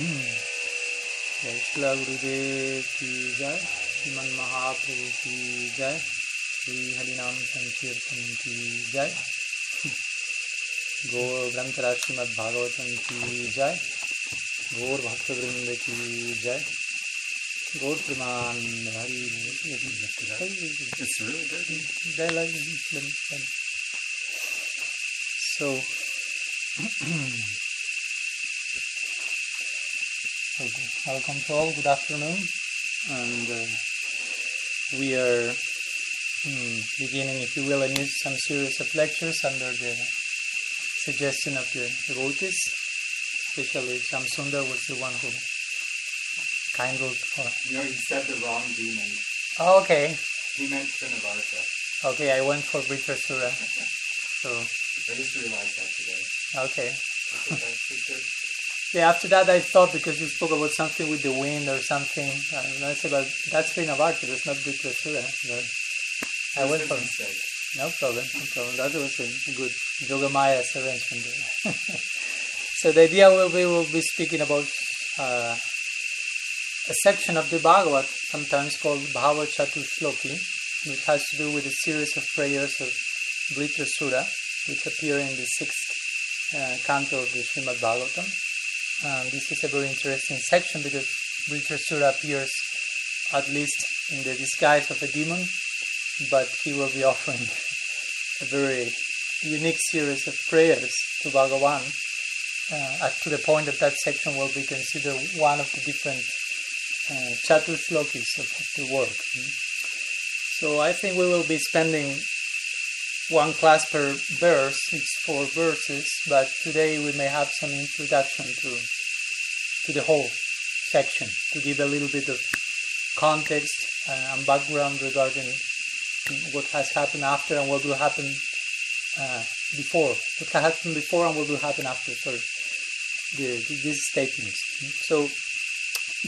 जय गुरुदेव की जय श्रीमन महाप्रभु की जय श्री हरिनाम संकीर्तन की जय गौर ग्रंथराज श्रीमद भागवतम की जय गौर भक्त वृंद की जय गौर प्रमान Hari It's really welcome to all. Good afternoon, and uh, we are hmm, beginning, if you will, a new some series of lectures under the suggestion of the devotees. Especially Shamsundar was the one who kindled for. You know, he said the wrong demon. Oh, okay, He meant Trinavarta. okay, I went for Vritrasura. So, I just realized that today. okay. Yeah, after that I thought because you spoke about something with the wind or something. And I said, well, that's Trinavarta, that's not Vritrasura. But I went for mistake. no problem, no problem. That was a good Yogamaya's arrangement there. so the idea will be we'll be speaking about uh, a section of the Bhagavad, sometimes called Bhava Chatushloki, which has to do with a series of prayers of Vritrasura, which appear in the sixth uh, canto of the Srimad Bhagavatam. And this is a very interesting section because Vritrasura appears at least in the disguise of a demon, but he will be offering a very unique series of prayers to Bhagavan uh, to the point that that section will be considered one of the different uh, chatushlokis of, the work. mm. So I think we will be spending one class per verse, it's four verses, but today we may have some introduction to to the whole section to give a little bit of context uh, and background regarding what has happened after and what will happen uh, before. What happened before and what will happen after. Sorry, the, the, these statements. So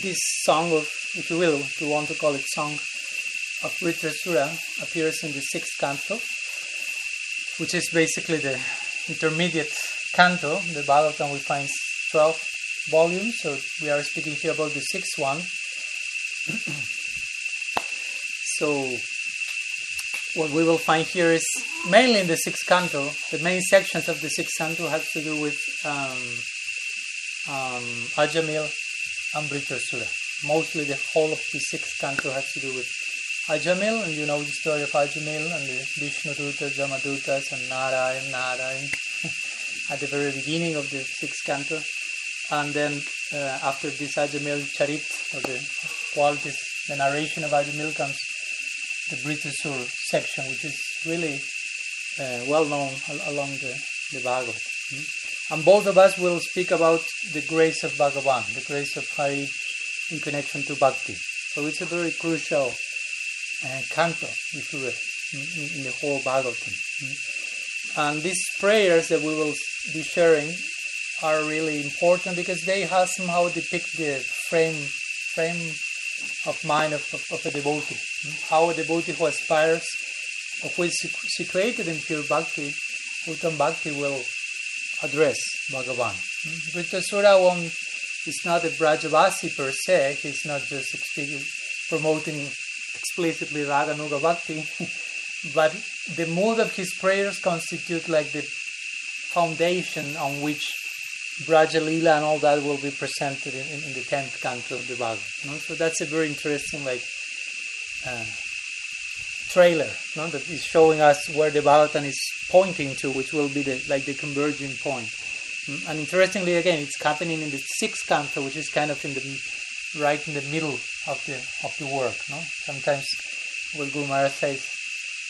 this song of, if you will, if you want to call it song of Vritrasura, appears in the sixth canto, which is basically the intermediate canto. The Bhagavatam we find 12 volumes, so we are speaking here about the sixth one. so what we will find here is mainly in the sixth canto. The main sections of the sixth canto have to do with um, um, Ajamil and Vritrasura. Mostly the whole of the sixth canto has to do with Ajamil, and you know the story of Ajamil and the Vishnu Dutas, Yamadutas, and Narayan, Narayan at the very beginning of the sixth canto. And then uh, after this Ajamil Charit, or the qualities, the narration of Ajamil comes the Vritrasur section, which is really uh, well known al- along the, the Bhagavad. mm. And both of us will speak about the grace of Bhagavan, the grace of Hari in connection to Bhakti. So it's a very crucial canto, if you will, in, in- the whole Bhagavatam. mm. And these prayers that we will be sharing are really important because they have somehow depict the frame frame of mind of, of, of a devotee. mm. How a devotee who aspires who is situ- situated in pure bhakti, Uttam bhakti will address Bhagavan. Mm. Vritrasura is not a Brajavasi per se, he's not just promoting explicitly Raganuga bhakti, but the mood of his prayers constitute like the foundation on which Brajalila and all that will be presented in, in, in the tenth canto of the Bhagavad. No? So that's a very interesting like uh, trailer no? that is showing us where the Bhagavatam is pointing to, which will be the like the converging point. Mm, And interestingly, again, it's happening in the sixth canto, which is kind of in the right in the middle of the of the work. No, sometimes what Guru Maharaj says,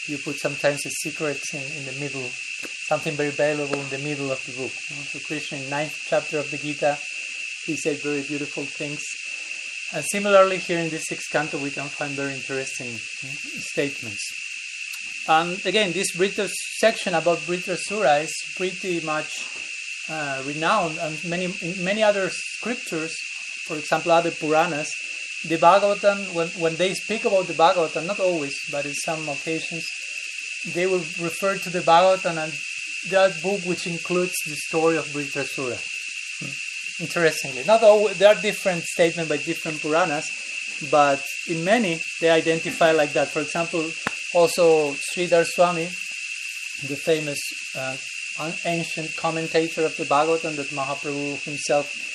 you put sometimes the secrets in, in the middle, something very valuable in the middle of the book. So Krishna in ninth chapter of the Gita, he said very beautiful things. And similarly here in this sixth canto we can find very interesting mm, statements. And again, this Vritra section about Vritra Sura is pretty much uh, renowned, and many in many other scriptures, for example, other Puranas, the Bhagavatam, when, when they speak about the Bhagavatam, not always, but in some occasions, they will refer to the Bhagavatam and that book which includes the story of Vritrasura. interestingly. Not all, there are different statements by different Puranas, but in many they identify like that. For example, also Sridhar Swami, the famous uh, ancient commentator of the Bhagavatam that Mahaprabhu himself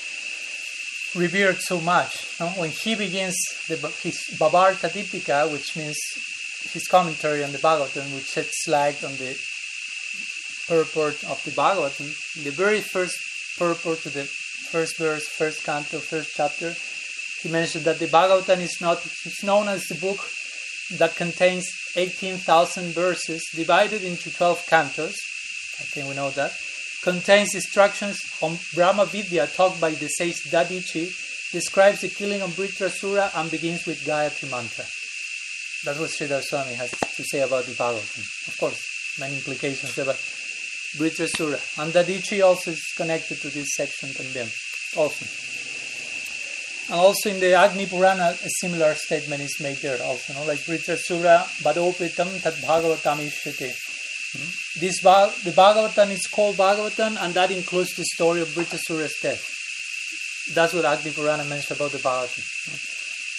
revered so much. No? When he begins the, his Bhavartha Dipika, which means his commentary on the Bhagavatam, which sheds light on the purport of the Bhagavatam, the very first purport to the first verse, first canto, first chapter, he mentioned that the Bhagavatam is not it's known as the book that contains 18,000 verses divided into 12 cantos. I think we know that. Contains instructions on Brahma Vidya taught by the sage Dadichi, describes the killing of Vritrasura and begins with Gayatri Mantra. That's what Sridhar Swami has to say about the Bhagavatam. Of course, many implications about Vritrasura. And Dadichi also is connected to this section condemned. Also. And also in the Agni Purana, a similar statement is made there also, no? like Vritrasura Badopitam Tat Bhagavatam Ishyate. Hmm? This the Bhagavatam is called Bhagavatam, and that includes the story of Vritrasura's death. That's what Agni Purana mentions about the Bhagavatam.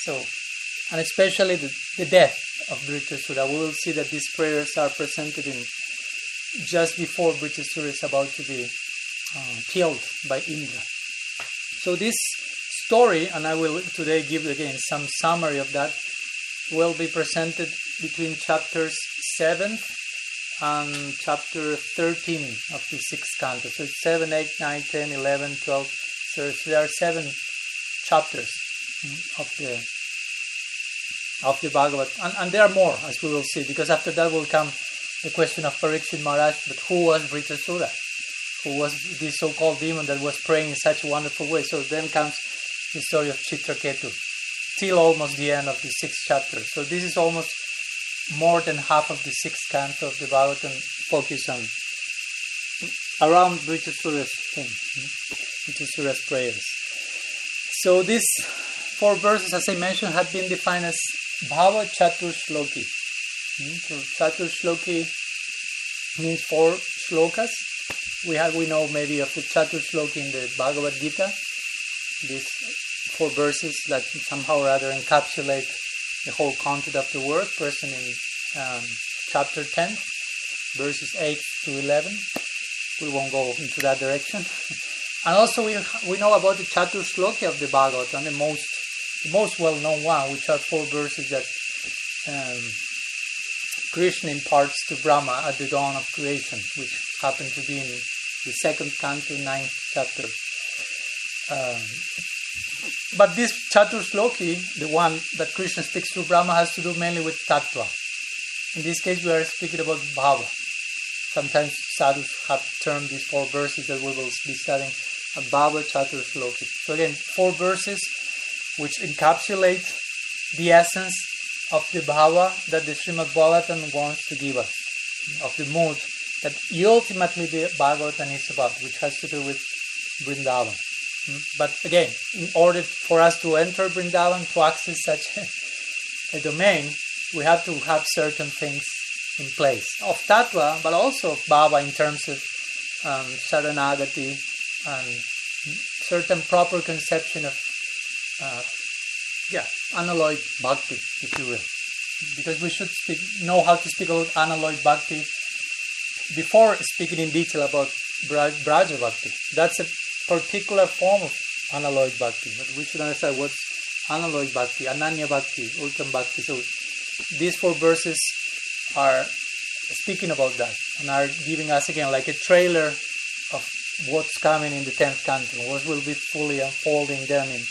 So, and especially the, the death of Vritrasura. We will see that these prayers are presented in just before Vritrasura is about to be uh, killed by Indra. So this story, and I will today give again some summary of that, will be presented between chapters 7 and chapter 13 of the sixth canto. So it's 7, 8, 9, 10, 11, 12. So there are seven chapters of the of the Bhagavad, and, and there are more, as we will see, because after that will come the question of Parikshit Maharaj, but who was Vritrasura? Who was this so-called demon that was praying in such a wonderful way? So then comes the story of Chitraketu, till almost the end of the sixth chapter. So this is almost more than half of the sixth canto of the Bhagavatam focus on around Vritrasura's thing, Vritrasura's prayers. So these four verses, as I mentioned, have been defined as Bhava Chatur Shloki. Hmm, so Chatur Shloki means four shlokas. We have we know maybe of the Chatur Shloki in the Bhagavad Gita, these four verses that somehow or other encapsulate the whole content of the word present in um, chapter 10, verses 8 to 11. We won't go into that direction. and also we, we know about the Chatur of the Bhagavatam, the most, the most well-known one, which are four verses that um, Krishna imparts to Brahma at the dawn of creation, which happened to be in the second canto, ninth chapter. Um, but this Chatur Shloki, the one that Krishna speaks to Brahma, has to do mainly with Tattva. In this case, we are speaking about Bhava. Sometimes sadhus have termed these four verses that we will be studying a Bhava Chatur Shloki. So again, four verses which encapsulate the essence of the Bhava that the Srimad Bhagavatam wants to give us, of the mood that ultimately the Bhagavatam is about, which has to do with Vrindavan. But again, in order for us to enter Vrindavan, to access such a, domain, we have to have certain things in place of Tattva, but also of Bhava in terms of um, Saranagati and certain proper conception of, uh, yeah, unalloyed bhakti, if you will. Because we should speak, know how to speak about unalloyed bhakti before speaking in detail about Braja bhakti. That's a particular form of unalloyed bhakti. But we should understand what's unalloyed bhakti, ananya bhakti, uttam bhakti. So these four verses are speaking about that and are giving us again like a trailer of what's coming in the tenth canto, what will be fully unfolding then in,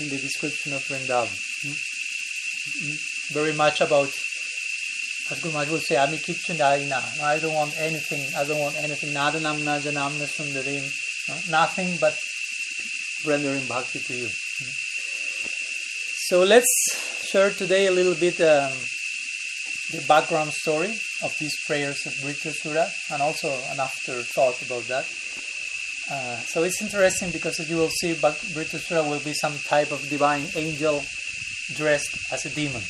in the description of Vrindavan. Hmm? Very much about as Guru Maharaj would say, I'm Ami Kichundaina. I don't want anything, I don't want anything. Nadanam Najanamna Sundarim nothing but rendering bhakti to you. So let's share today a little bit um, the background story of these prayers of Vritrasura and also an afterthought about that. Uh, so it's interesting because as you will see, Vritrasura will be some type of divine angel dressed as a demon.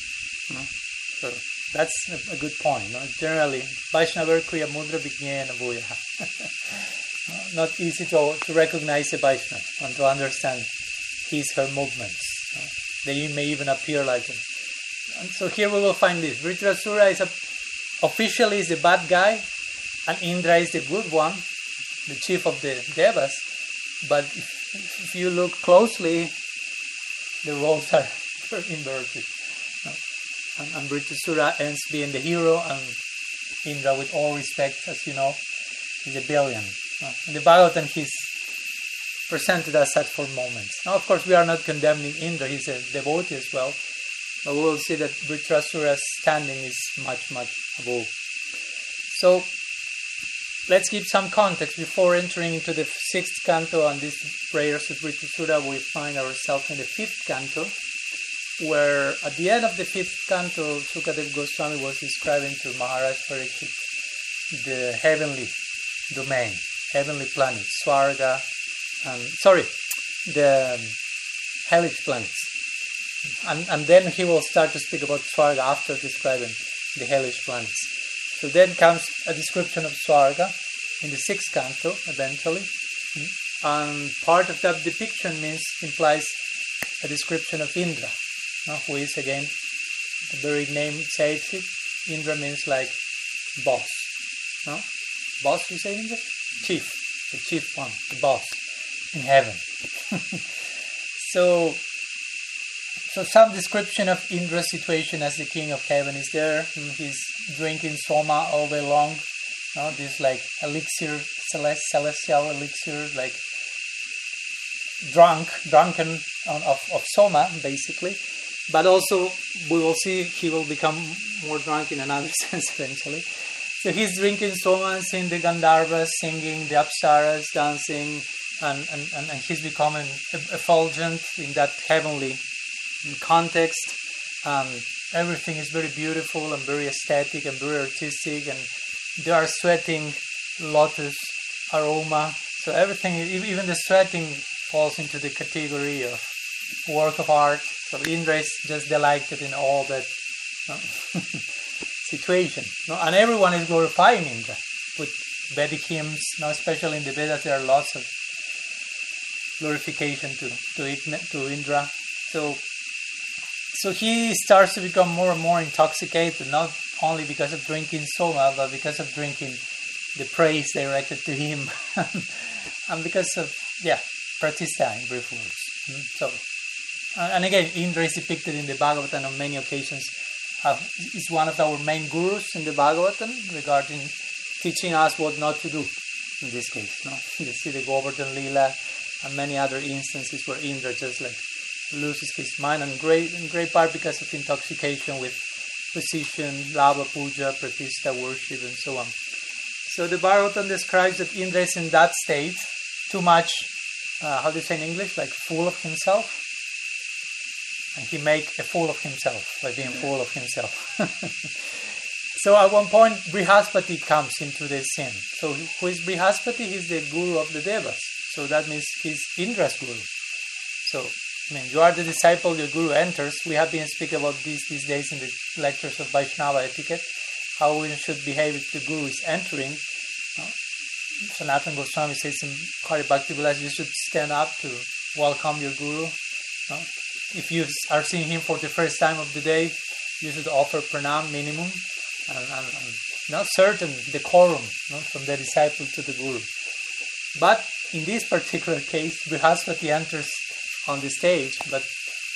You know? So that's a, good point. You know? Generally, Vaishnava Kriya Mudra Vijnana Bhuyaha. not easy to, to recognize a Vaishnava and to understand his her movements. They may even appear like him. And so here we will find this. Vritrasura is a, officially is the bad guy, and Indra is the good one, the chief of the Devas. But if, if you look closely, the roles are inverted. And, and Vritrasura ends being the hero, and Indra, with all respect, as you know, is a villain. The Bhagavatam, he's presented as such for moments. Now, of course, we are not condemning Indra, he's a devotee as well, but we will see that Vritrasura's standing is much, much above. So, let's give some context before entering into the sixth canto and these prayers of Vritrasura. We find ourselves in the fifth canto, where at the end of the fifth canto, Sukadev Goswami was describing to Maharaj Pariksit the heavenly domain, heavenly planets, Swarga, and sorry, the um, hellish planets. And, and then he will start to speak about Swarga after describing the hellish planets. So then comes a description of Swarga in the sixth canto eventually. And part of that depiction means implies a description of Indra, who is again the very name says it. Indra means like boss. No? Boss you say Indra? Chief. The chief one, the boss in heaven. so so some description of Indra's situation as the king of heaven is there. Mm, he's drinking soma all day long. No, this like elixir, celest, celestial elixir, like drunk, drunken on, of, of soma, basically. But also, we will see he will become more drunk in another sense eventually. So he's drinking soma and seeing the Gandharvas singing, the Apsaras dancing, and, and, and, and he's becoming effulgent in that heavenly context. Um, everything is very beautiful and very aesthetic and very artistic, and they are sweating lotus aroma. So everything, even the sweating, falls into the category of work of art. So Indra is just delighted in all that situation, and everyone is glorifying Indra with Vedic hymns. Now, especially in the Vedas, there are lots of glorification to to, to Indra. So so he starts to become more and more intoxicated, not only because of drinking soma, but because of drinking the praise directed to him, and because of yeah, pratista in brief words. Hmm, so, and again, Indra is depicted in the Bhagavatam on many occasions. Uh, is one of our main gurus in the Bhagavatam regarding teaching us what not to do. In this case, no, you see the Govardhan Lila and many other instances where Indra just like loses his mind, and great in great part because of intoxication with position, labha puja, pratista worship, and so on. So the Bhagavatam describes that Indra is in that state, too much, uh, how do you say in English, like full of himself, and he make a fool of himself by being fool of himself. so at one point, Brihaspati comes into the scene. So who is Brihaspati? He's the guru of the Devas. So that means he's Indra's guru. So I mean, you are the disciple, your guru enters. We have been speaking about this these days in the lectures of Vaishnava etiquette, how we should behave if the guru is entering. Uh, Sanatana Goswami says in Hari Bhakti Vilas, you should stand up to welcome your guru. Uh, if you are seeing him for the first time of the day, you should offer pranam minimum and, and, and not certain decorum no, from the disciple to the guru. But in this particular case, Brihaspati enters on the stage, but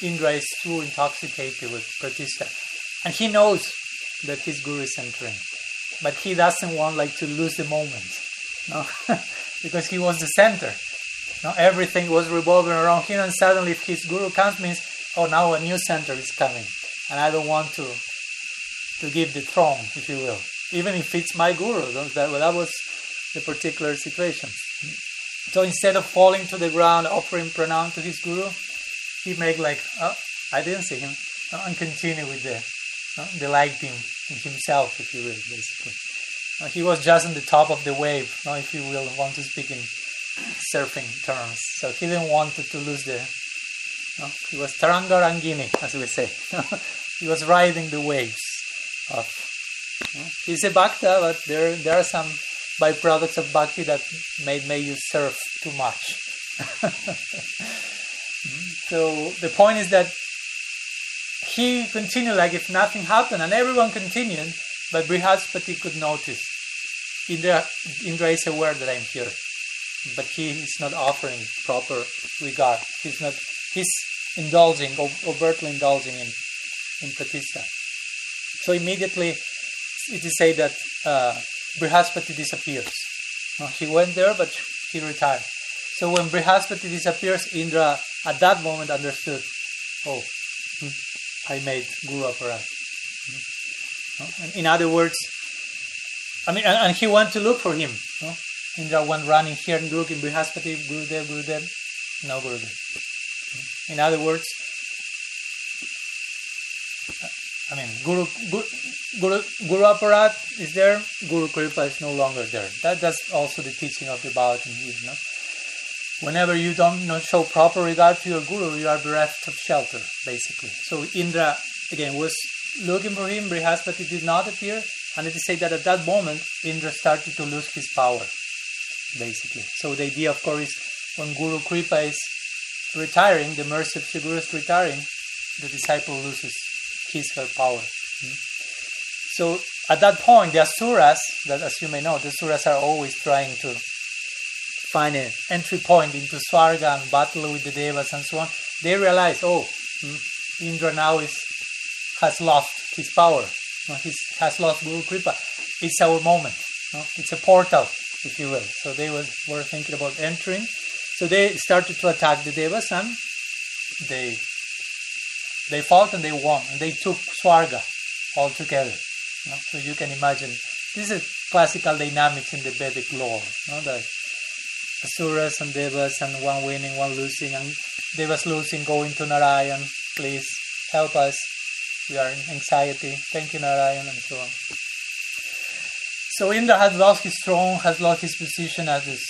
Indra is too intoxicated with pratishta. And he knows that his guru is entering. But he doesn't want like to lose the moment. No? because he was the center. No? Everything was revolving around him and suddenly if his guru comes means oh now a new center is coming. And I don't want to to give the throne, if you will. Even if it's my guru. That, well, that was the particular situation. So instead of falling to the ground, offering pranam to his guru, he make like, oh, I didn't see him, and continue with the uh, delighting in himself, if you will, basically. Uh, he was just on the top of the wave, if you will, want to speak in surfing terms. So he didn't want to, lose the. He was Tarangarangini, as we say. he was riding the waves of. He's a bhakta, but there there are some byproducts of bhakti that may may you serve too much. Hmm. so the point is that he continued like if nothing happened, and everyone continued, but Brihaspati could notice. Indra, Indra is aware that I'm here, but he is not offering proper regard. He's not. He's indulging, overtly indulging in in pratishta. So immediately, it is said that uh, Brihaspati disappears. Uh, he went there, but he retired. So when Brihaspati disappears, Indra at that moment understood, oh, hmm, I made Guru Aparadh. Hmm. In other words, I mean, and, and, he went to look for him. No? Indra went running here and looking, Brihaspati, Gurudev, Gurudev, no Gurudev. In other words, I mean, Guru, Guru, Guru, Guru Aparadh is there, Guru Kripa is no longer there. That, that's also the teaching of the Bhagavatam here. No? Whenever you don't show proper regard to your Guru, you are bereft of shelter, basically. So Indra, again, was looking for him, Brihaspati did not appear, and it is said that at that moment, Indra started to lose his power, basically. So the idea, of course, is when Guru Kripa is retiring, the mercy of Guru is retiring, the disciple loses his her power. Hmm? So at that point, the asuras, that as you may know, the asuras are always trying to find an entry point into Swarga and battle with the devas and so on. They realize, oh, hmm, Indra now is has lost his power. He has lost Guru Kripa. It's our moment. It's a portal, if you will. So they was, were thinking about entering. So they started to attack the devas and they they fought and they won and they took Swarga altogether. You know? So you can imagine this is classical dynamics in the Vedic lore. You know? The Asuras and Devas and one winning, one losing, and Devas losing going to Narayan, please help us. We are in anxiety. Thank you, Narayan, and so on. So Indra had lost his throne, has lost his position as this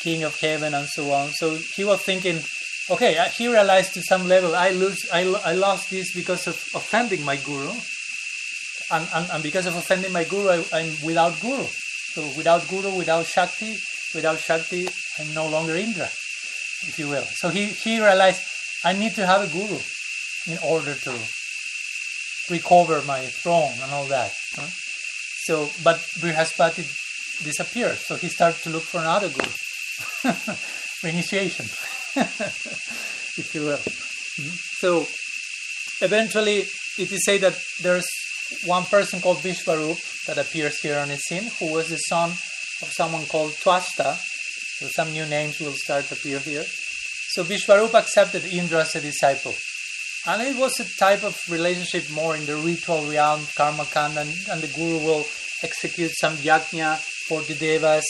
king of heaven, and so on. So he was thinking, okay, he realized to some level, I lose, I, I lost this because of offending my guru, and, and, and because of offending my guru, I, I'm without guru. So without guru, without shakti, without shakti, I'm no longer Indra, if you will. So he, he realized, I need to have a guru in order to recover my throne and all that. Huh? So, but Brihaspati disappeared, so he started to look for another guru for initiation, if you will. Mm-hmm. So, eventually, it is said that there's one person called Vishvarup that appears here on the scene, who was the son of someone called Twasta. So some new names will start to appear here. So Vishvarup accepted Indra as a disciple. And it was a type of relationship more in the ritual realm, karma kanda, and, and the guru will execute some yajna for the devas,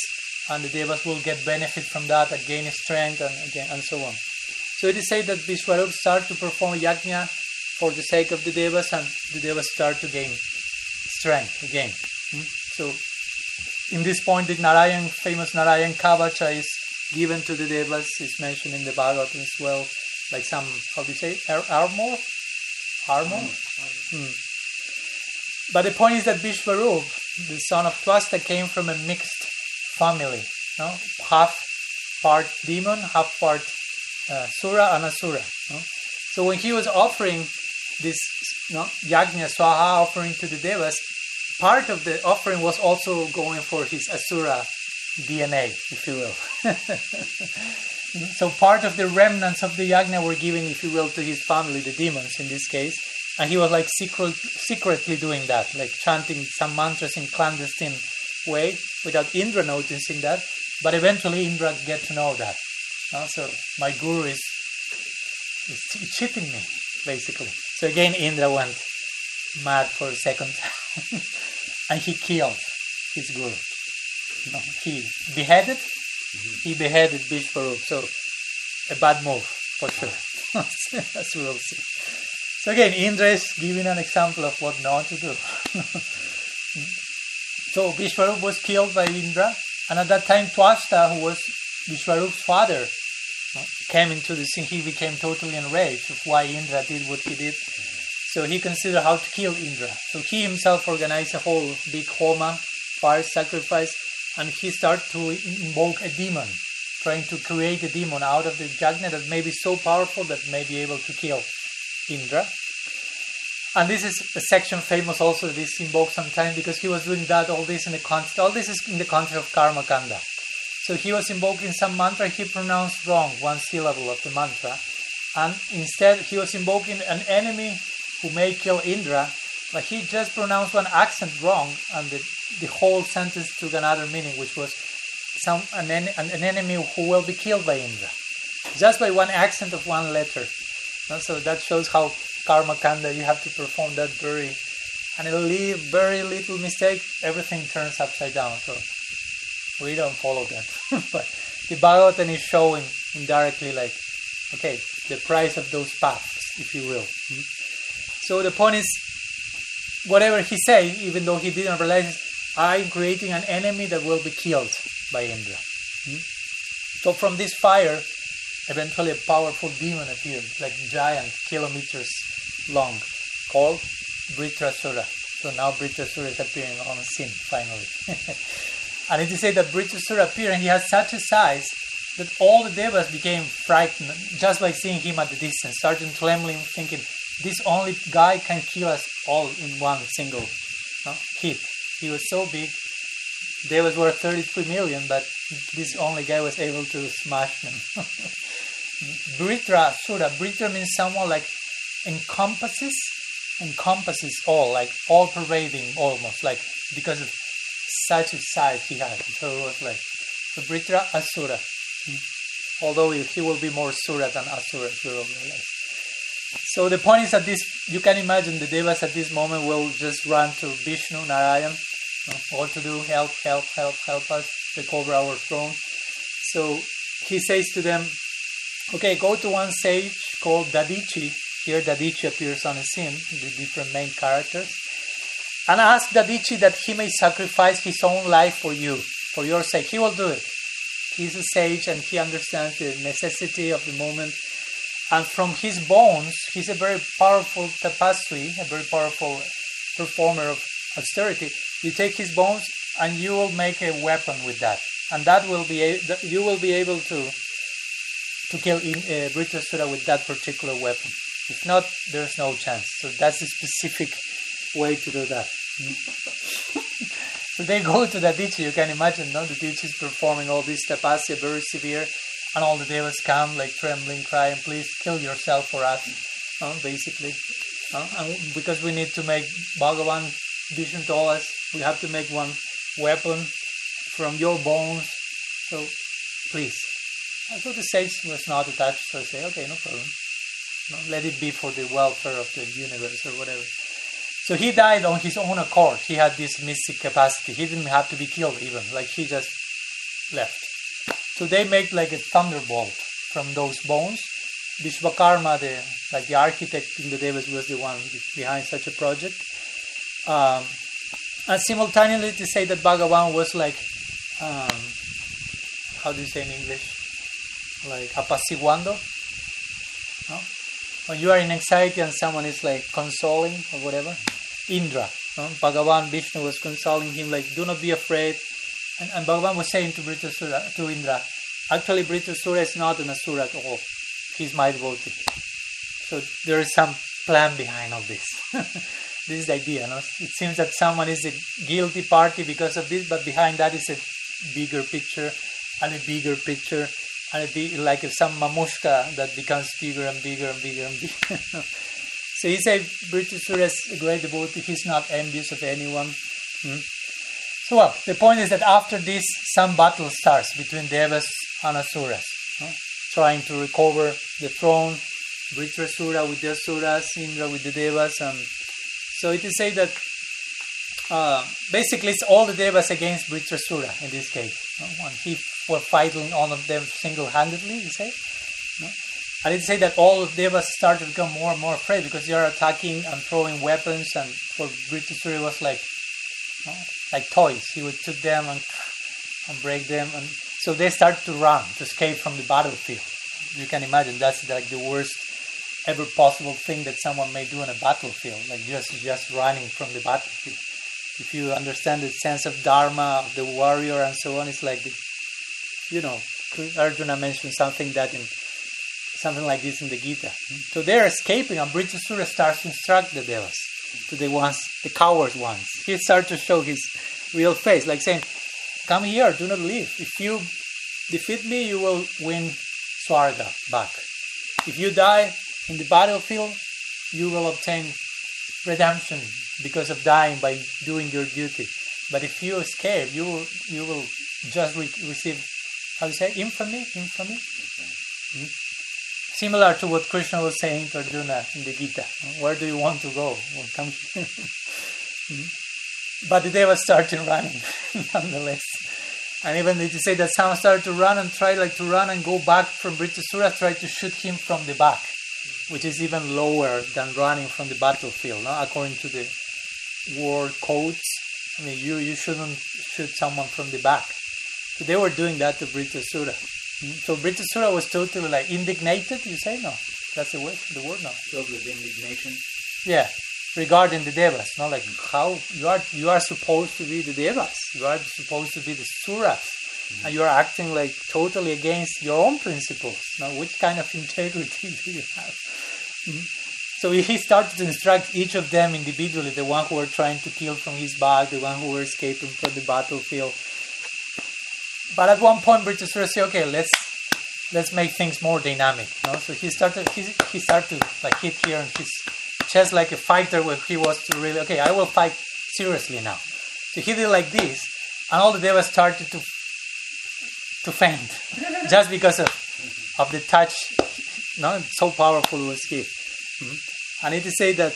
and the devas will get benefit from that and gain strength and, again, and so on. So it is said that Vishwarup started to perform yajna for the sake of the devas, and the devas start to gain strength again. Hmm? So in this point, the Narayan, famous Narayan Kavacha is given to the devas, is mentioned in the Bhagavatam as well like some how do you say ar- armor armor hmm. but the point is that Vishvarup the son of Twasta came from a mixed family no? half part demon half part uh, sura and asura no? so when he was offering this no, yajna swaha offering to the devas part of the offering was also going for his asura DNA if you will So part of the remnants of the Yagna were given, if you will, to his family, the demons in this case, and he was like secret, secretly doing that, like chanting some mantras in clandestine way without Indra noticing that. But eventually Indra get to know that. Uh, so my guru is, is cheating me, basically. So again, Indra went mad for a second, and he killed his guru. He beheaded he beheaded Vishvarup. So a bad move for sure, as we will see. So again, Indra is giving an example of what not to do. so Vishvarup was killed by Indra, and at that time Twasta, who was Vishvarup's father, came into the scene. He became totally enraged of why Indra did what he did. So he considered how to kill Indra. So he himself organized a whole big homa, fire sacrifice, and he started to invoke a demon, trying to create a demon out of the Yajna that may be so powerful that may be able to kill Indra. And this is a section famous also that is invoked sometimes because he was doing that, all this in the context, all this is in the context of Karma Kanda. So he was invoking some mantra, he pronounced wrong one syllable of the mantra, and instead he was invoking an enemy who may kill Indra, but he just pronounced one accent wrong, and the, the whole sentence took another meaning, which was some an, en- an enemy who will be killed by Indra, just by one accent of one letter. And so that shows how karma kanda you have to perform that very and it'll leave very little mistake everything turns upside down. So we don't follow that. But the bhagavatam is showing indirectly like okay the price of those paths if you will. Hmm? So the point is whatever he say even though he didn't realize i'm creating an enemy that will be killed by indra hmm? so from this fire eventually a powerful demon appeared like giant kilometers long called Vritrasura. So now Vritrasura is appearing on the scene finally. and it is said that Vritrasura appeared and he had such a size that all the devas became frightened just by seeing him at the distance, started trembling, thinking, this only guy can kill us all in one single no, hit. He was so big. They was worth 33 million, but this only guy was able to smash them. Vritra Sura. Vritra means someone like encompasses encompasses all, like all pervading almost, like because of such a size he had. So it was like so Vritra Asura. Although he will be more Sura than Asura, you. So the point is that this you can imagine the devas at this moment will just run to Vishnu, Narayan, what to do, help, help, help, help us recover our throne. So he says to them, Okay, go to one sage called Dadichi. Here, Dadichi appears on the scene with different main characters. And ask Dadichi that he may sacrifice his own life for you, for your sake. He will do it. He's a sage and he understands the necessity of the moment. And from his bones, he's a very powerful tapasvi, a very powerful performer of austerity. You take his bones and you will make a weapon with that. And that will be, you will be able to to kill in, uh, Vritrasura with that particular weapon. If not, there's no chance. So that's a specific way to do that. so they go to Dadichi. You can imagine, no? Dadichi is performing all this tapasya, very severe, and all the devas come like trembling, crying, "Please kill yourself for us." No? Basically, no? and because we need to make Bhagavan Vishnu told us we have to make one weapon from your bones. So please and so the sage was not attached, so I say, okay, no problem. No, let it be for the welfare of the universe or whatever. So he died on his own accord. He had this mystic capacity. He didn't have to be killed even. Like he just left. So they make like a thunderbolt from those bones. Vishwakarma, the like the architect in the Devas, was the one behind such a project. Um, and simultaneously to say that Bhagavan was like, um, how do you say in English? like apaciguando. No? When you are in anxiety and someone is like consoling or whatever, Indra, no? Bhagavan Vishnu was consoling him like, do not be afraid. And, and Bhagavan was saying to Vritrasura, to Indra, actually Vritrasura is not an asura at all. He's my devotee. So there is some plan behind all this. this is the idea. No? It seems that someone is a guilty party because of this, but behind that is a bigger picture and a bigger picture and like some mamushka that becomes bigger and bigger and bigger and bigger. so he said Vritrasura is a great devotee, he's not envious of anyone. Hmm? So well, the point is that after this, some battle starts between Devas and Asuras, no? trying to recover the throne. Vritrasura with the Asuras, Indra with the Devas, and so it is said that uh, basically it's all the Devas against Vritrasura in this case. No? When he were fighting all of them single-handedly, you say? No? And it say that all of Devas started to become more and more afraid because they are attacking and throwing weapons, and for Vritrasura was like no? Like toys. He would take them and, and break them, and so they started to run to escape from the battlefield. You can imagine that's like the worst ever possible thing that someone may do on a battlefield, like just just running from the battlefield. If you understand the sense of dharma of the warrior and so on, it's like, the, you know, Arjuna mentioned something that in something like this in the Gita. So they're escaping, and Vritrasura starts to instruct the devas, to the ones, the coward ones. He starts to show his real face, like saying, "Come here, do not leave. If you defeat me, you will win Swarga back. If you die in the battlefield, you will obtain redemption because of dying by doing your duty. But if you escape, you will you will just re- receive how do you say infamy, infamy. Mm. Similar to what Krishna was saying to Arjuna in the Gita. Where do you want to go? Come. But the devas started running nonetheless. And even you say that some started to run and try like to run and go back from Vritrasura, try to shoot him from the back, which is even lower than running from the battlefield, no? according to the war codes. I mean, you, you shouldn't shoot someone from the back. So they were doing that to So Vritrasura was totally like indignated, you say? No. That's the word, the word no. Filled with indignation. Yeah. Regarding the devas, not like how you are you are supposed to be the devas. You are supposed to be the suras. And you are acting like totally against your own principles. Now which kind of integrity do you have? Mhm. So he started to instruct each of them individually, the one who were trying to kill from his back, the one who were escaping from the battlefield. But at one point, Vritrasura said, "Okay, let's let's make things more dynamic." No? So he started he, he started to like hit here on his chest like a fighter, where he was to really okay. I will fight seriously now. So he did like this, and all the devas started to to faint just because of of the touch. No, so powerful was he. Mhm. And it is said that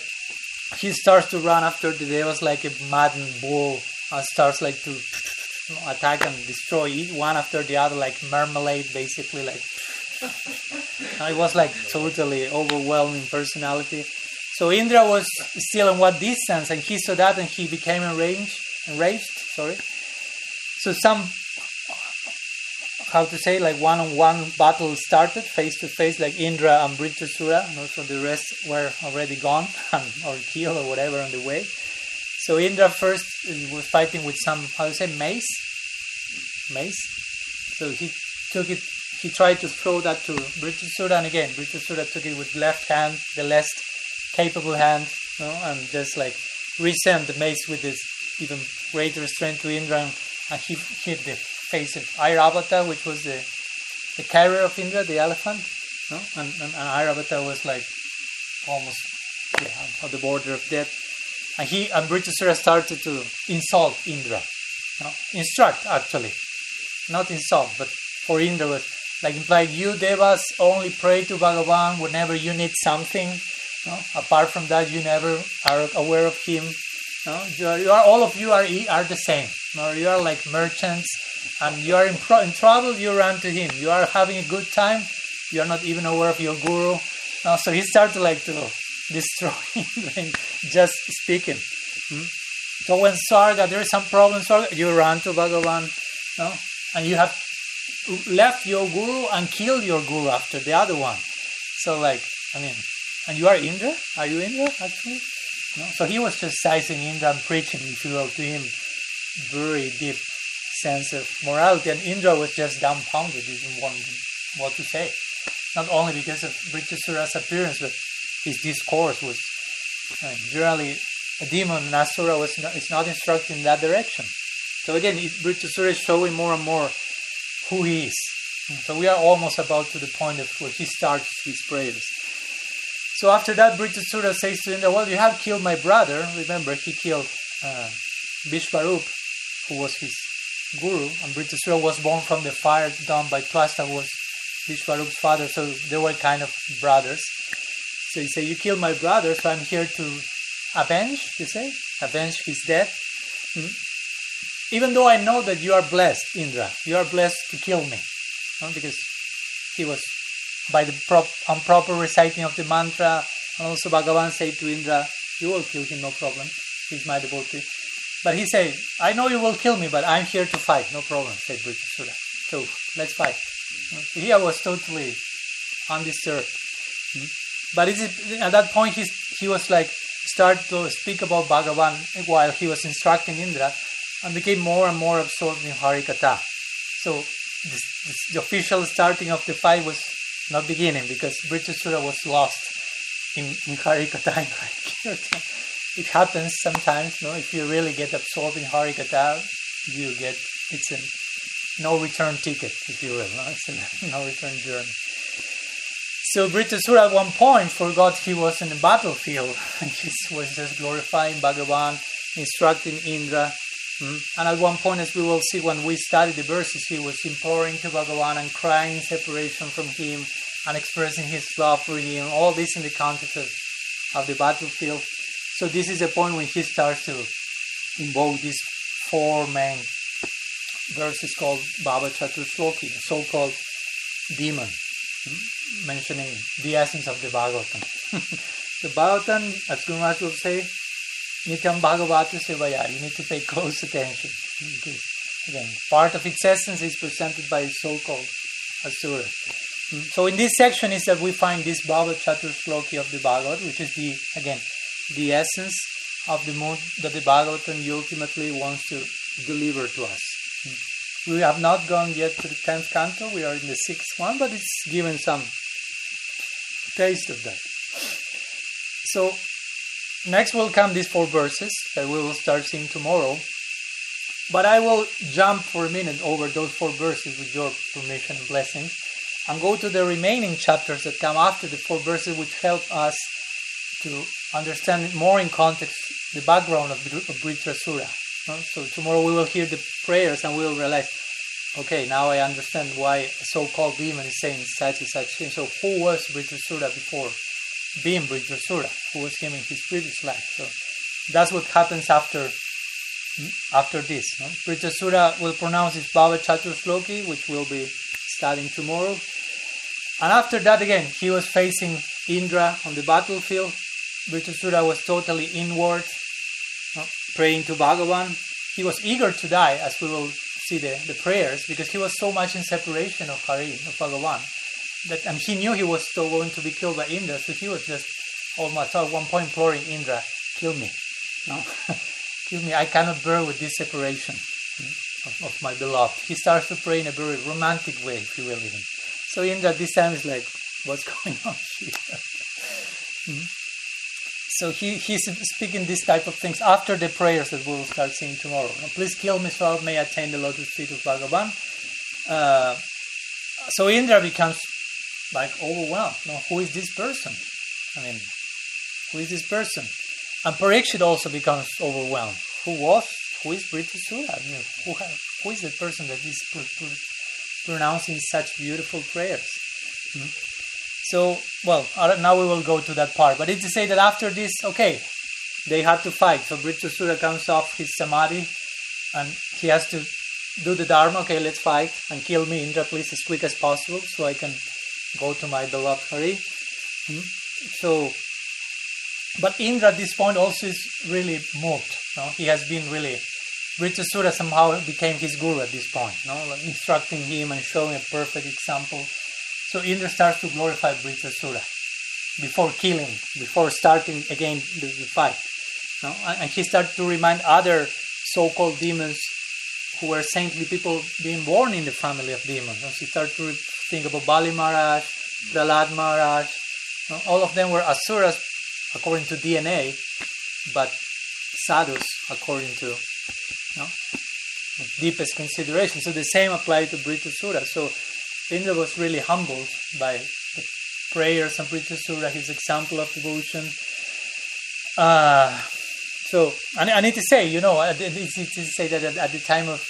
he starts to run after the devas like a maddened bull and starts like to attack and destroy one after the other like marmalade basically like it was like totally overwhelming personality. So indra was still in what distance and he saw that and he became enraged enraged sorry. So some how to say like one-on-one battle started face to face like indra and vritrasura and also the rest were already gone and, or killed or whatever on the way so Indra first uh, was fighting with some how do you say mace, mace. So he took it. He tried to throw that to Vritrasura, and again Vritrasura took it with left hand, the less capable hand, you know, and just like resent the mace with this even greater strength to Indra, and, he hit the face of Airavata, which was the the carrier of Indra, the elephant, no? and, and, and Airavata was like almost yeah, on the border of death and he and started to insult Indra. No? Instruct actually. Not insult, but for Indra was like implied you devas only pray to Bhagavan whenever you need something. Apart from that you never are aware of him. You, are, you are all of you are are the same. You are like merchants and you are in, pro- in trouble, you run to him. You are having a good time, you are not even aware of your guru. So he started like to destroy him just speaking. Hmm? So when Swarga, there is some problem, Swarga, you run to Bhagavan, no? and you have left your guru and killed your guru after the other one. So like, I mean, and you are Indra? Are you Indra actually? No? So he was just sizing Indra and preaching, if you will, to him very deep sense of morality, and Indra was just dumbfounded, didn't want what to say. Not only because of Vritrasura's appearance, but his discourse was uh, generally a demon and Asura was not, is not instructed in that direction. So again, Vritrasura is showing more and more who he is. So we are almost about to the point of where he starts his prayers. So after that, Vritrasura says to Indra, "Well, you have killed my brother. Remember, he killed uh, Vishvarup, who was his guru, and Vritrasura was born from the fire done by Twasta, who was Vishvarup's father. So they were kind of brothers." So you say, You killed my brother, so I'm here to avenge, you say? Avenge his death. Hmm? Even though I know that you are blessed, Indra, you are blessed to kill me. No? Because he was, by the prop, improper reciting of the mantra, and also Bhagavan said to Indra, You will kill him, no problem. He's my devotee. But he said, I know you will kill me, but I'm here to fight, no problem, said Vritrasura. So let's fight. He was totally undisturbed. Hmm? But it's, at that point, he's, he was like start to speak about Bhagavan while he was instructing Indra and became more and more absorbed in Harikatha. So this, this, the official starting of the fight was not beginning because Vritrasura was lost in, in Harikatha and. It happens sometimes, no? If you really get absorbed in Harikatha, you get it's a no return ticket, if you will. No? It's a no return journey. So Vritrasura at one point forgot he was in the battlefield and he was just glorifying Bhagavan, instructing Indra. mm. And at one point, as we will see when we study the verses, he was imploring to Bhagavan and crying separation from him and expressing his love for him. All this in the context of, of the battlefield. So this is the point when he starts to invoke these four main verses called Bhava Chaturshloki, so-called demon mentioning the essence of the Bhagavatam. the Bhagavatam, as Guru Maharaj will say, Nityam Bhagavata Sevaya. You need to pay close attention. Again, part of its essence is presented by so-called Asura. So in this section is that we find this Bhava Chatur Shloki of the Bhagavad, which is the, again, the essence of the mood that the Bhagavatam ultimately wants to deliver to us. We have not gone yet to the 10th canto, we are in the sixth one, but it's given some taste of that. So, next will come these four verses that we will start seeing tomorrow. But I will jump for a minute over those four verses with your permission and blessings and go to the remaining chapters that come after the four verses, which help us to understand more in context the background of, of Vritrasura. So tomorrow we will hear the prayers and we will realize, okay, now I understand why a so-called demon is saying such and such thing. So who was Vritrasura before being Vritrasura? Who was him in his previous life? So that's what happens after after this. No? Will pronounce his Bhava Chatur Shloki, which we'll be studying tomorrow. And after that, again, he was facing Indra on the battlefield. Vritrasura was totally inward, praying to Bhagavan. He was eager to die, as we will see the, the prayers, because he was so much in separation of Hari, of Bhagavan, that and he knew he was still going to be killed by Indra, so he was just almost at one point imploring Indra, kill me. No? kill me, I cannot bear with this separation of, of, my beloved. He starts to pray in a very romantic way, if you will, even. So Indra this time is like, what's going on here? mm-hmm. So he, he's speaking this type of things after the prayers that we will start seeing tomorrow. Now, please kill me so I may attain the lotus feet of Bhagavan. Uh, so Indra becomes like overwhelmed. Who is this person? I mean, who is this person? And Parikshit also becomes overwhelmed. Who was? Who is Vritrasura? I mean, who, who is the person that is pr- pr- pronouncing such beautiful prayers? Mm-hmm. So, well, now we will go to that part. But it's to say that after this, okay, they had to fight. So Vritrasura comes off his samadhi and he has to do the dharma. Okay, let's fight and kill me, Indra, please, as quick as possible so I can go to my beloved Hari. Hmm? So, but Indra at this point also is really moved. No? He has been really. Vritrasura somehow became his guru at this point, no? Like instructing him and showing a perfect example. So Indra starts to glorify Vritrasura before killing, before starting again the, the fight. No? And he starts to remind other so-called demons who were saintly people being born in the family of demons. And he started to think about Bali Maharaj, Prahlad Maharaj. All of them were asuras according to DNA, but sadhus according to deepest consideration. So the same applied to Vritrasura. So Indra was really humbled by the prayers of Vritrasura, his example of devotion. Uh, so, I, I, need to say, you know, it's easy to say that at, the time of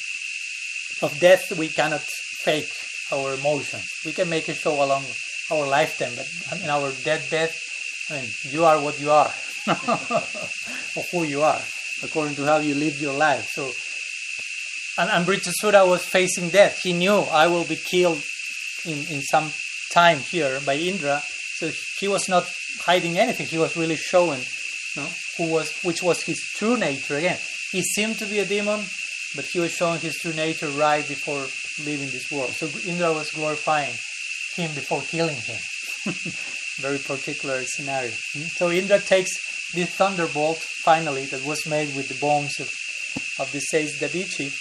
of death, we cannot fake our emotions. We can make a show along our lifetime, but in our deathbed, I mean, you are what you are, or who you are, according to how you live your life. So, and, and Vritrasura was facing death. He knew I will be killed in, in some time here by Indra. So he was not hiding anything. He was really showing you know, who was which was his true nature. Again, he seemed to be a demon, but he was showing his true nature right before leaving this world. So Indra was glorifying him before killing him. Very particular scenario. Hmm? So Indra takes this thunderbolt finally that was made with the bones of, of the sage Dadichi.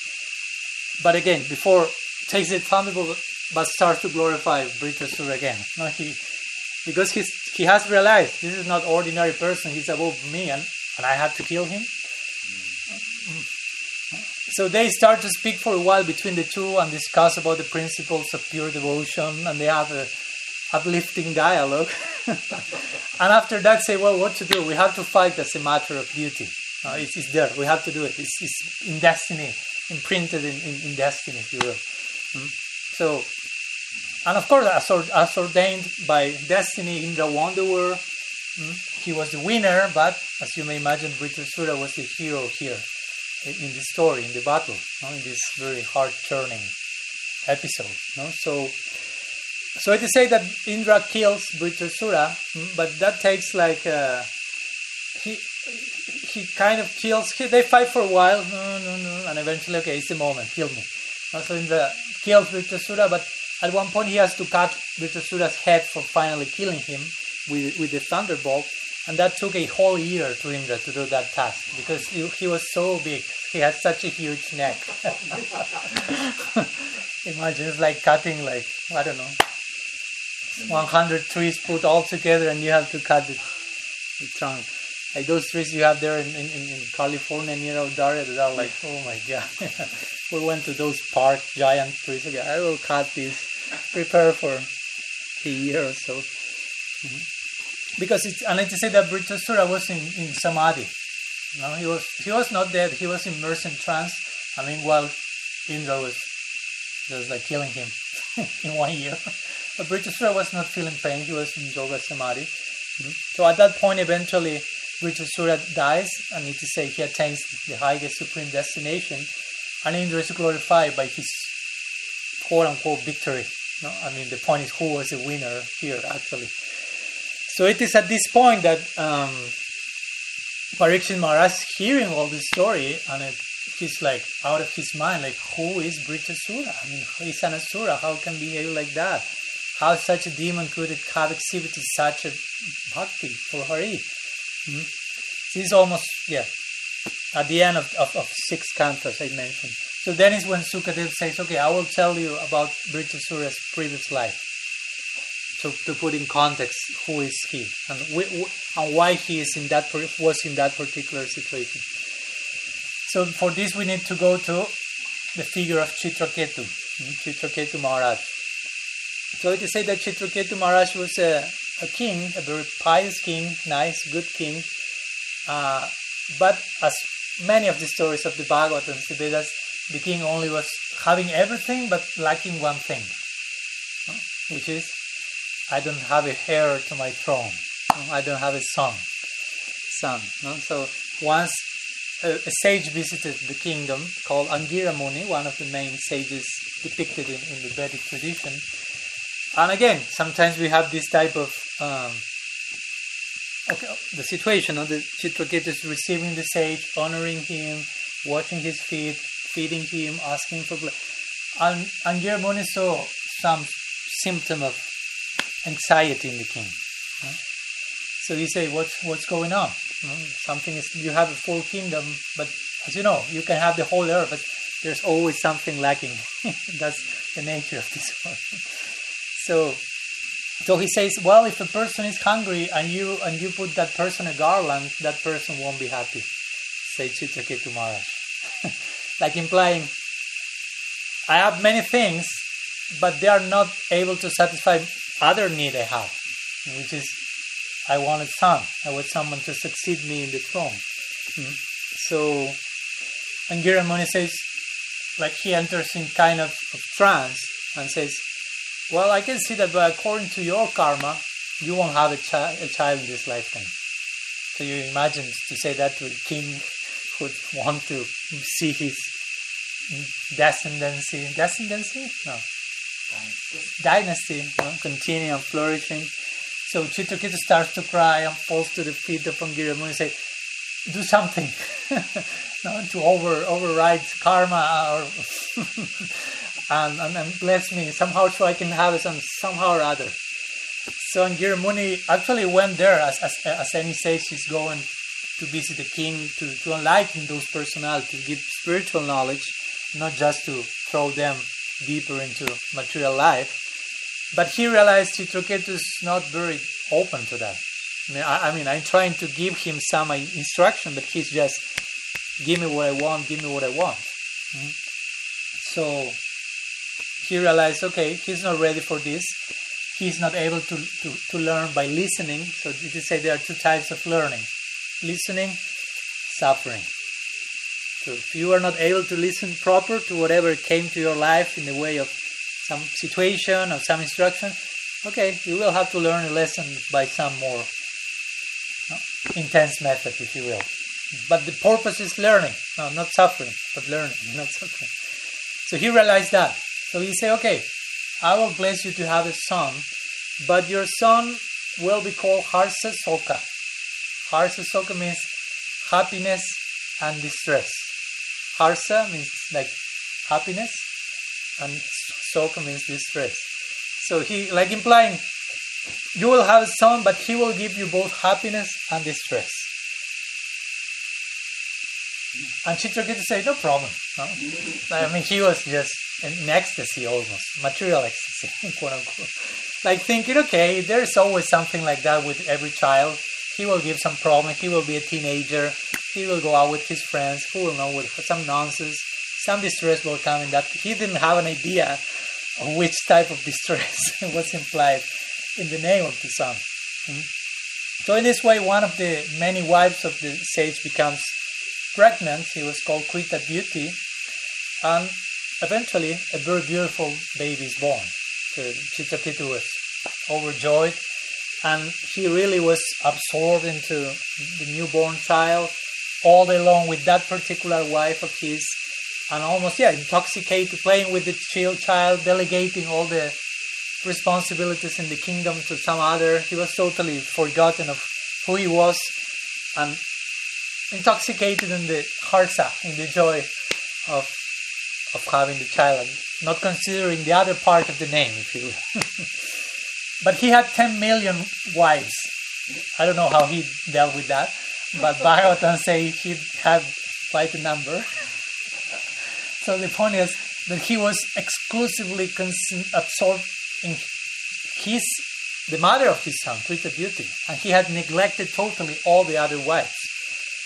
But again, before takes the thunderbolt but starts to glorify Vritrasura again. No, he because he's he has realized this is not ordinary person, he's above me and, and I have to kill him. So they start to speak for a while between the two and discuss about the principles of pure devotion and they have a uplifting dialogue. and after that say, well, what to do? We have to fight as a matter of duty. Uh, it's, it's, there. We have to do it. It's, it's in destiny, imprinted in, in, in, destiny, if you will. Mm? So, and of course, as, or, as, ordained by destiny, Indra won the war. Mm? He was the winner, but as you may imagine, Vritrasura was the hero here in the story, in the battle, no? in this very heart-turning episode. No? So, so it is said that Indra kills Vritrasura, mm, but that takes like uh, he he kind of kills. He, they fight for a while, no, no, no, and eventually, okay, it's the moment, kill me. So Indra kills Vritrasura, but at one point he has to cut Vritrasura's head for finally killing him with with the thunderbolt, and that took a whole year to Indra to do that task because he, he was so big. He had such a huge neck. Imagine it's like cutting like I don't know 100 trees put all together and you have to cut the, the trunk. Like those trees you have there in, in, in California near Daria that are like, oh my god. we went to those park giant trees. Okay, I will cut this, prepare for a year or so. Mm-hmm. Because it's, and like to say that Vritrasura was in, in Samadhi. He was he was not dead, he was immersed in trance. I mean while Indra was just like killing him in one year. But Vritrasura was not feeling pain, he was in yoga samadhi. Mm-hmm. So at that point, eventually, Vritrasura dies, and it is say he attains the highest supreme destination, and Indra is glorified by his quote unquote victory. No? I mean, the point is who was the winner here, actually. So it is at this point that um, Parikshit Maharaj hearing all this story, and it, he's like out of his mind, like, who is Vritrasura? I mean, he's an asura, how can behave like that? how such a demon could have exhibited such a bhakti for Hari. Mm-hmm. This is almost, yeah, at the end of, of, of six cantos I mentioned. So then is when Sukadev says, okay, I will tell you about Vritrasura's previous life. So to put in context, who is he and, and why he is in that was in that particular situation. So for this, we need to go to the figure of Chitraketu, mm, Chitraketu Maharaj. So it is said that Chitraketu Maharaj was a, a king, a very pious king, nice, good king. Uh, but as many of the stories of the Bhagavad and the Vedas, the king only was having everything but lacking one thing, which is, I don't have a heir to my throne. I don't have a son. Son. No? So once a, a, sage visited the kingdom called Angira Muni, one of the main sages depicted in, in the Vedic tradition, and again, sometimes we have this type of um, okay, the situation. of the Chitraketu is receiving the sage, honoring him, washing his feet, feeding him, asking for blood. And Angira Muni saw some symptom of anxiety in the king. So he say, "What's what's going on? Something is. You have a full kingdom, but as you know, you can have the whole earth, but there's always something lacking. That's the nature of this world." So, so he says, well, if a person is hungry and you and you put that person a garland, that person won't be happy. Say Chitraketu Maharaj. like implying, I have many things, but they are not able to satisfy other need I have, which is I want a son. I want someone to succeed me in the throne. Mm-hmm. So, Angira Muni says, like he enters in kind of, of trance and says, well, I can see that but according to your karma, you won't have a, chi- a child in this lifetime. So you imagine to say that to a king who want to see his descendancy, descendancy? No. Dynasty, no? continue and flourishing. So Chitraketu starts to cry and falls to the feet of Angira Muni and say, do something no, to over override karma or and, and, and bless me somehow so I can have some, somehow or other. So Angira Muni actually went there as, as, as any sage is going to visit the king, to, to enlighten those personalities, give spiritual knowledge, not just to throw them deeper into material life. But he realized Chitraketu is not very open to that. I mean, I, I mean, I'm trying to give him some uh, instruction, but he's just, give me what I want, give me what I want. Mhm. So he realized, okay, he's not ready for this. He's not able to, to, to learn by listening. So is say there are two types of learning listening, suffering. So if you are not able to listen proper to whatever came to your life in the way of some situation or some instruction, okay, you will have to learn a lesson by some more no, intense method, if you will. But the purpose is learning, no, not suffering, but learning, not suffering. So he realized that. So he said, okay, I will bless you to have a son, but your son will be called Harsa Soka. Harsa Soka means happiness and distress. Harsa means like happiness, and Soka means distress. So he, like implying, you will have a son, but he will give you both happiness and distress. And Chitraketu said, no problem. No? I mean, he was just in ecstasy almost, material ecstasy, quote unquote. Like thinking, okay, there's always something like that with every child. He will give some problem. He will be a teenager. He will go out with his friends. Who will know with some nonsense? Some distress will come in that. He didn't have an idea of which type of distress was implied in the name of the son. Hmm? So in this way, one of the many wives of the sage becomes pregnant. He was called Kritadyuti, and eventually a very beautiful baby is born. So Chitraketu was overjoyed, and he really was absorbed into the newborn child all day long with that particular wife of his, and almost yeah intoxicated, playing with the child, child, delegating all the responsibilities in the kingdom to some other. He was totally forgotten of who he was, and intoxicated in the harsa, in the joy of of having the child, not considering the other part of the name, if you will. but he had 10 million wives. I don't know how he dealt with that, but Bhagavatam say he had quite a number. so the point is that he was exclusively cons- absorbed in his, the mother of his son, Kritadyuti, and he had neglected totally all the other wives.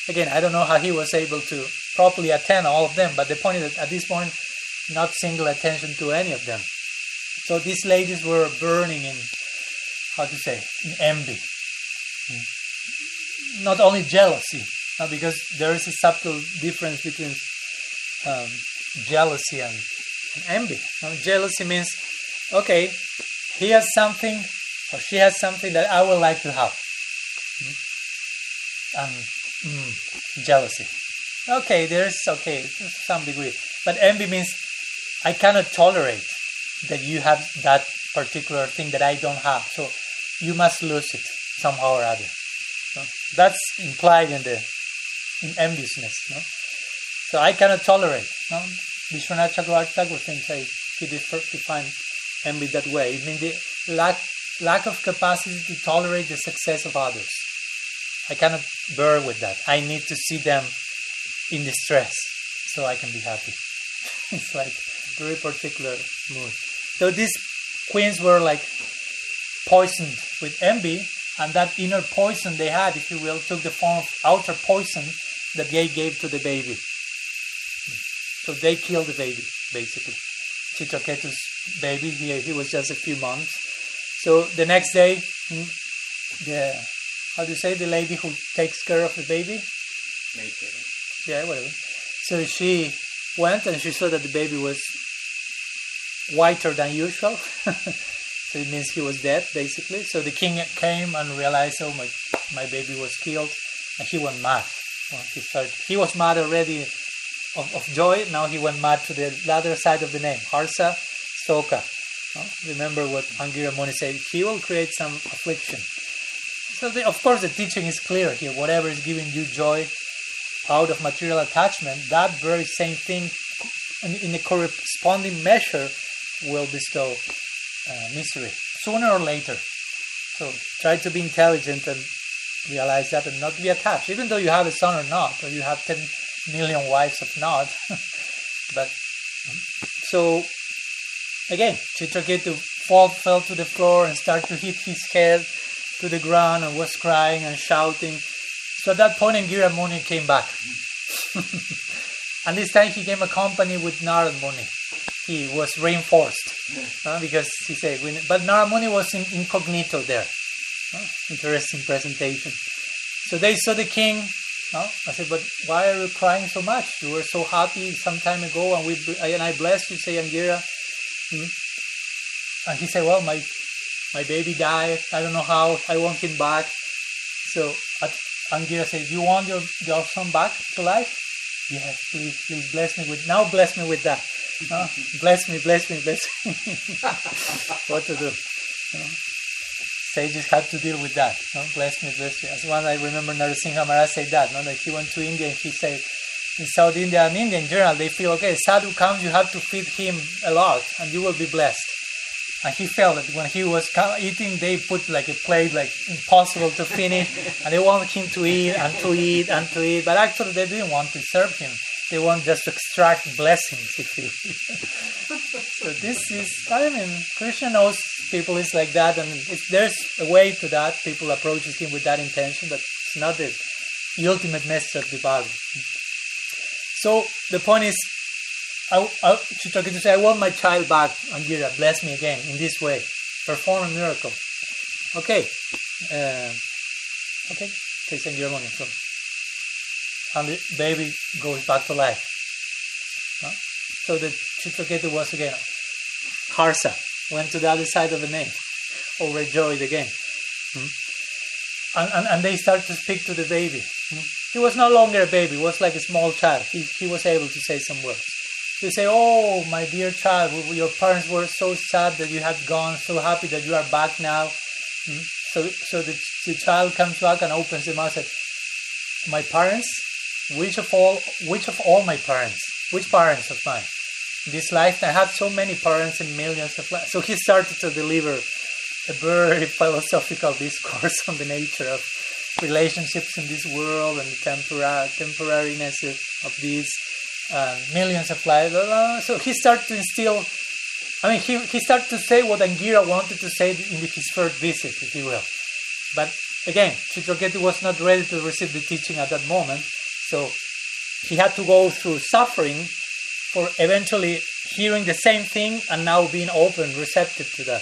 Again, I don't know how he was able to properly attend all of them, but the point is that at this point, not single attention to any of them. So these ladies were burning in, how to say, in envy. Not only jealousy, because there is a subtle difference between um, jealousy and, and envy. No, jealousy means, okay, he has something or she has something that I would like to have. And mm, jealousy. Okay, there's okay some degree, but envy means I cannot tolerate that you have that particular thing that I don't have. So you must lose it somehow or other. That's implied in the in enviousness. No? So I cannot tolerate. No? Vishwanath Chakravarti thinks I, he defines envy that way. It means the lack lack of capacity to tolerate the success of others. I cannot bear with that. I need to see them in distress so I can be happy. it's like very particular mood. So these queens were like poisoned with envy, and that inner poison they had, if you will, took the form of outer poison that they gave to the baby. So they killed the baby, basically. Chitraketu's baby, he, he was just a few months. So the next day, mm, the how do you say the lady who takes care of the baby? Nature. Yeah, whatever. So she went and she saw that the baby was whiter than usual. so it means he was dead, basically. So the king came and realized, oh my, my baby was killed, and he went mad. He started. He was mad already of, of joy. Now he went mad to the other side of the name, Harsa Soka. Remember what Angira Muni said. He will create some affliction. So the, of course the teaching is clear here. Whatever is giving you joy out of material attachment, that very same thing in, a corresponding measure will bestow uh, misery sooner or later. So try to be intelligent and realize that and not be attached, even though you have a son or not, or you have 10 million wives or not. but so again, Chitraketu fall, fell to the floor and started to hit his head to the ground and was crying and shouting. So at that point, Angira Muni came back. and this time he came accompanied with Narad Muni. He was reinforced uh, because he said, but Narad Muni was in, incognito there. Uh, interesting presentation. So they saw the king. Uh, I said, but why are you crying so much? You were so happy some time ago, and we and I blessed you, say Angira. Hmm? And he said, well, my my baby died. I don't know how. I want him back. So Angira said, you want your, your son back to life? Yes, please, please bless me with. Now bless me with that. Uh, bless me, bless me, bless me. what to do? Sages had to deal with that. No? Bless me, bless me. As one I remember Narasimha Maharaj said that. No? That he went to India and he said, in South India and India in general, they feel okay. Sadhu comes, you have to feed him a lot, and you will be blessed. And he felt that when he was eating, they put like a plate like impossible to finish, and they wanted him to eat and to eat and to eat. But actually, they didn't want to serve him. They want just to extract blessings, if you. so this is, I mean, Krishna knows people is like that, and there's a way to that. People approaches him with that intention, but it's not the, the ultimate message of the Bhagavad. So the point is, I, I, to say, I want my child back, and Angira, bless me again in this way. Perform a miracle. Okay. Uh, okay. Okay, send your money. So, and the baby goes back to life. So the Chitraketu was again, Harsa, went to the other side of the name, overjoyed again. Hmm? And, and, and they start to speak to the baby. Hmm? He was no longer a baby, he was like a small child. He, he was able to say some words. They say, Oh, my dear child, your parents were so sad that you had gone, so happy that you are back now. Hmm? So, so the, the child comes back and opens the mouth and says, My parents? Which of all which of all my parents? Which parents of mine? This life I had so many parents and millions of lives. So he started to deliver a very philosophical discourse on the nature of relationships in this world and the tempora- temporariness of, of these uh, millions of lives. So he started to instill, I mean, he, he started to say what Angira wanted to say in his first visit, if you will. But again, Chitraketu was not ready to receive the teaching at that moment, so he had to go through suffering for eventually hearing the same thing and now being open, receptive to that.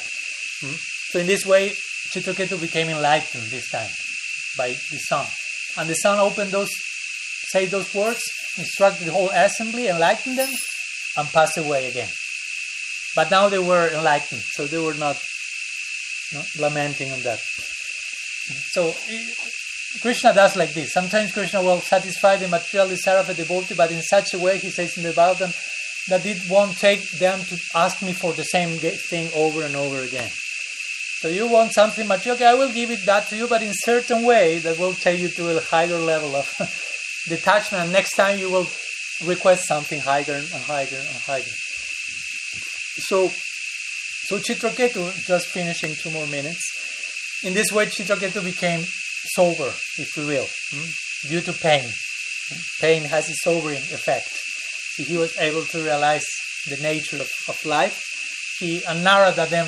Hmm? So in this way, Chitraketu became enlightened this time by the son. And the son opened those, say those words, instructed the whole assembly, enlightened them, and passed away again. But now they were enlightened, so they were not you know, lamenting on that. So Krishna does like this. Sometimes Krishna will satisfy the material desire of a devotee, but in such a way, he says in the Bhagavatam, that it won't take them to ask me for the same thing over and over again. So you want something material, okay, I will give it that to you, but in certain way that will take you to a higher level of detachment. And next time you will request something higher and higher and higher. So, so Chitraketu, just finishing two more minutes. In this way, Chitraketu became sober, if you will, hmm, due to pain. Pain has a sobering effect. So he was able to realize the nature of, of life. He and Narada then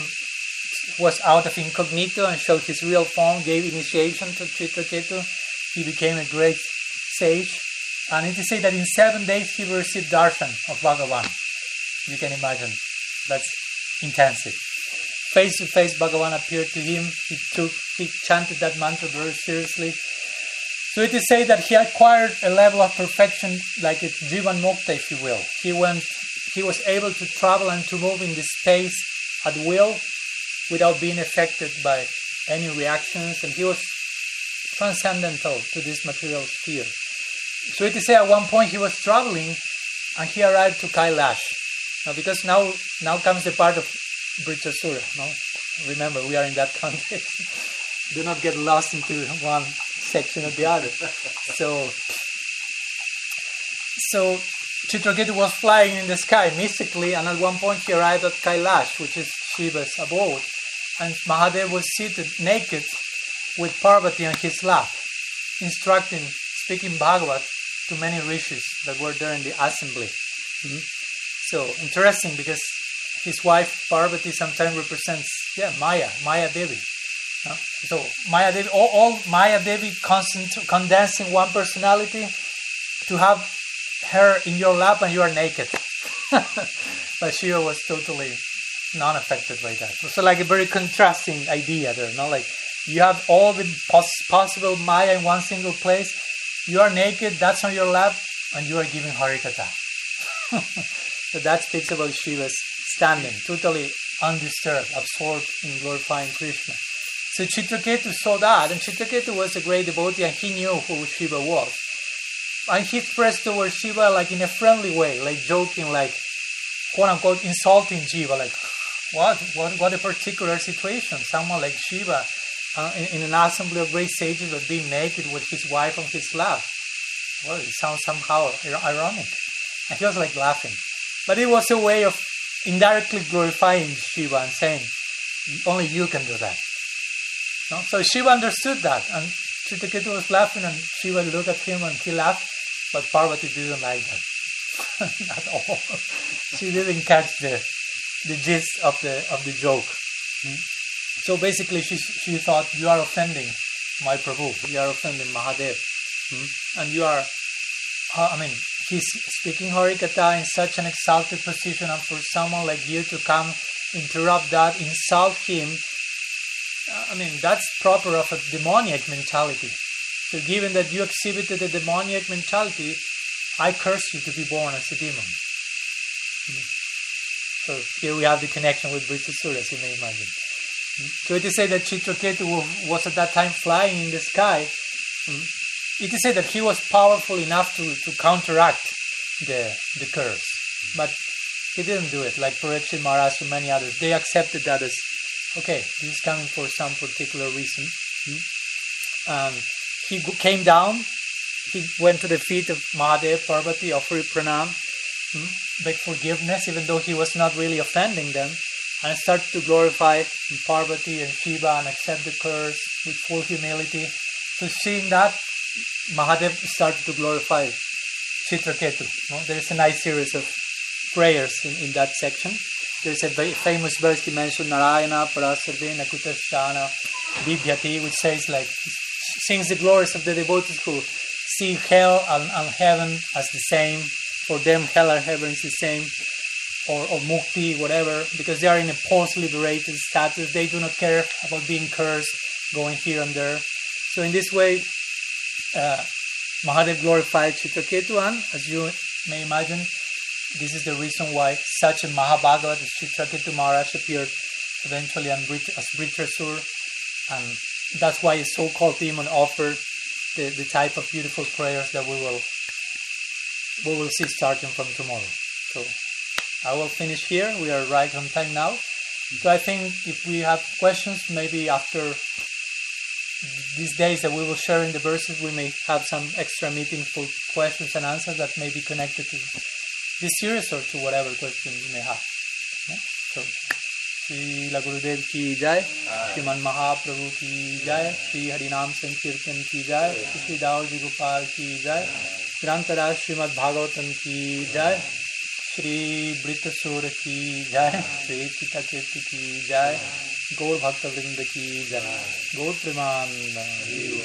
was out of incognito and showed his real form, gave initiation to Chitraketu. He became a great And it is said that in seven days he received darshan of Bhagavan. You can imagine. That's intensive. Face to face, Bhagavan appeared to him. He took, he chanted that mantra very seriously. So it is said that he acquired a level of perfection like a Jivan Mukta, if you will. He went, he was able to travel and to move in the space at will without being affected by any reactions, and he was transcendental to this material sphere. So it is said at one point he was traveling and he arrived to Kailash. Now, because now now comes the part of Vritrasura. No? Remember, we are in that context. Do not get lost into one section or the other. So, so Chitraketu was flying in the sky mystically, and at one point he arrived at Kailash, which is Shiva's abode, and Mahadev was seated naked with Parvati on his lap. instructing, speaking Bhagavat to many rishis that were there in the assembly. Mhm. So interesting because his wife Parvati sometimes represents yeah Maya, Maya Devi. So Maya Devi, all, all Maya Devi in one personality to have her in your lap and you are naked. but Shiva was totally non-affected by that. So like a very contrasting idea there, no? Like you have all the pos- possible Maya in one single place. You are naked, that's on your lap, and you are giving Harikatha. so that speaks about Shiva's standing, totally undisturbed, absorbed in glorifying Krishna. So Chitraketu saw that, and Chitraketu was a great devotee, and he knew who Shiva was. And he expressed towards Shiva like in a friendly way, like joking, like quote unquote insulting Shiva, like what, what, what a particular situation. Someone like Shiva uh, in, in an assembly of great sages, but being naked with his wife on his lap. Well, it sounds somehow ironic. And he was like laughing. But it was a way of indirectly glorifying Shiva and saying, only you can do that. No? So Shiva understood that. And Chitraketu was laughing and Shiva looked at him and he laughed. But Parvati didn't like that. at all. she didn't catch the, the gist of the, of the joke. Mm. So basically, she, she thought, you are offending my Prabhu. You are offending Mahadev. Mm. And you are uh, I mean, he's speaking Harikatha in such an exalted position, and for someone like you to come interrupt that, insult him, uh, I mean, that's proper of a demoniac mentality. So, given that you exhibited a demoniac mentality, I curse you to be born as a demon. Mm. So, here we have the connection with Vritrasura, as you may imagine. Mm. So, it is said that Chitraketu was at that time flying in the sky. Mm it is said that he was powerful enough to, to counteract the the curse, but he didn't do it. Like Parikshit Maharaj and many others, they accepted that as okay. This is coming for some particular reason. And he came down. He went to the feet of Mahadev, Parvati, offered pranam, hmm? begged forgiveness, even though he was not really offending them, and started to glorify Parvati and Shiva and accept the curse with full humility. So seeing that, Mahadev started to glorify Chitraketu. No? There's a nice series of prayers in, in that section. There's a very famous verse he mentioned, Narayana Parasarve Nakutashana Vibhyati, which says like, sings the glories of the devotees who see hell and, and heaven as the same. For them, hell and heaven is the same. Or, or mukti, whatever, because they are in a post-liberated status. They do not care about being cursed, going here and there. So in this way, uh, Mahadev glorified Chitraketu, as you may imagine, this is the reason why such a Mahabhagavat as Chitraketu Maharaj appeared eventually as Vritrasur, and that's why a so-called demon offered the, the type of beautiful prayers that we will we will see starting from tomorrow. So I will finish here. We are right on time now. So I think if we have questions, maybe after these days that we will share in the verses, we may have some extra meeting for questions and answers that may be connected to this series or to whatever question you may have. So, Sri Gurudev ki jai, Shriman Mahaprabhu ki jai, Sri Harinam Sankirtan ki jai, Sri Daoji Gopal ki jai, Grantara Srimad Bhagavatam Shri वृत सूर की जय श्री सीता कीर्ति की जय, गौर भक्त वृंद की जय। गौर प्रेमानंद।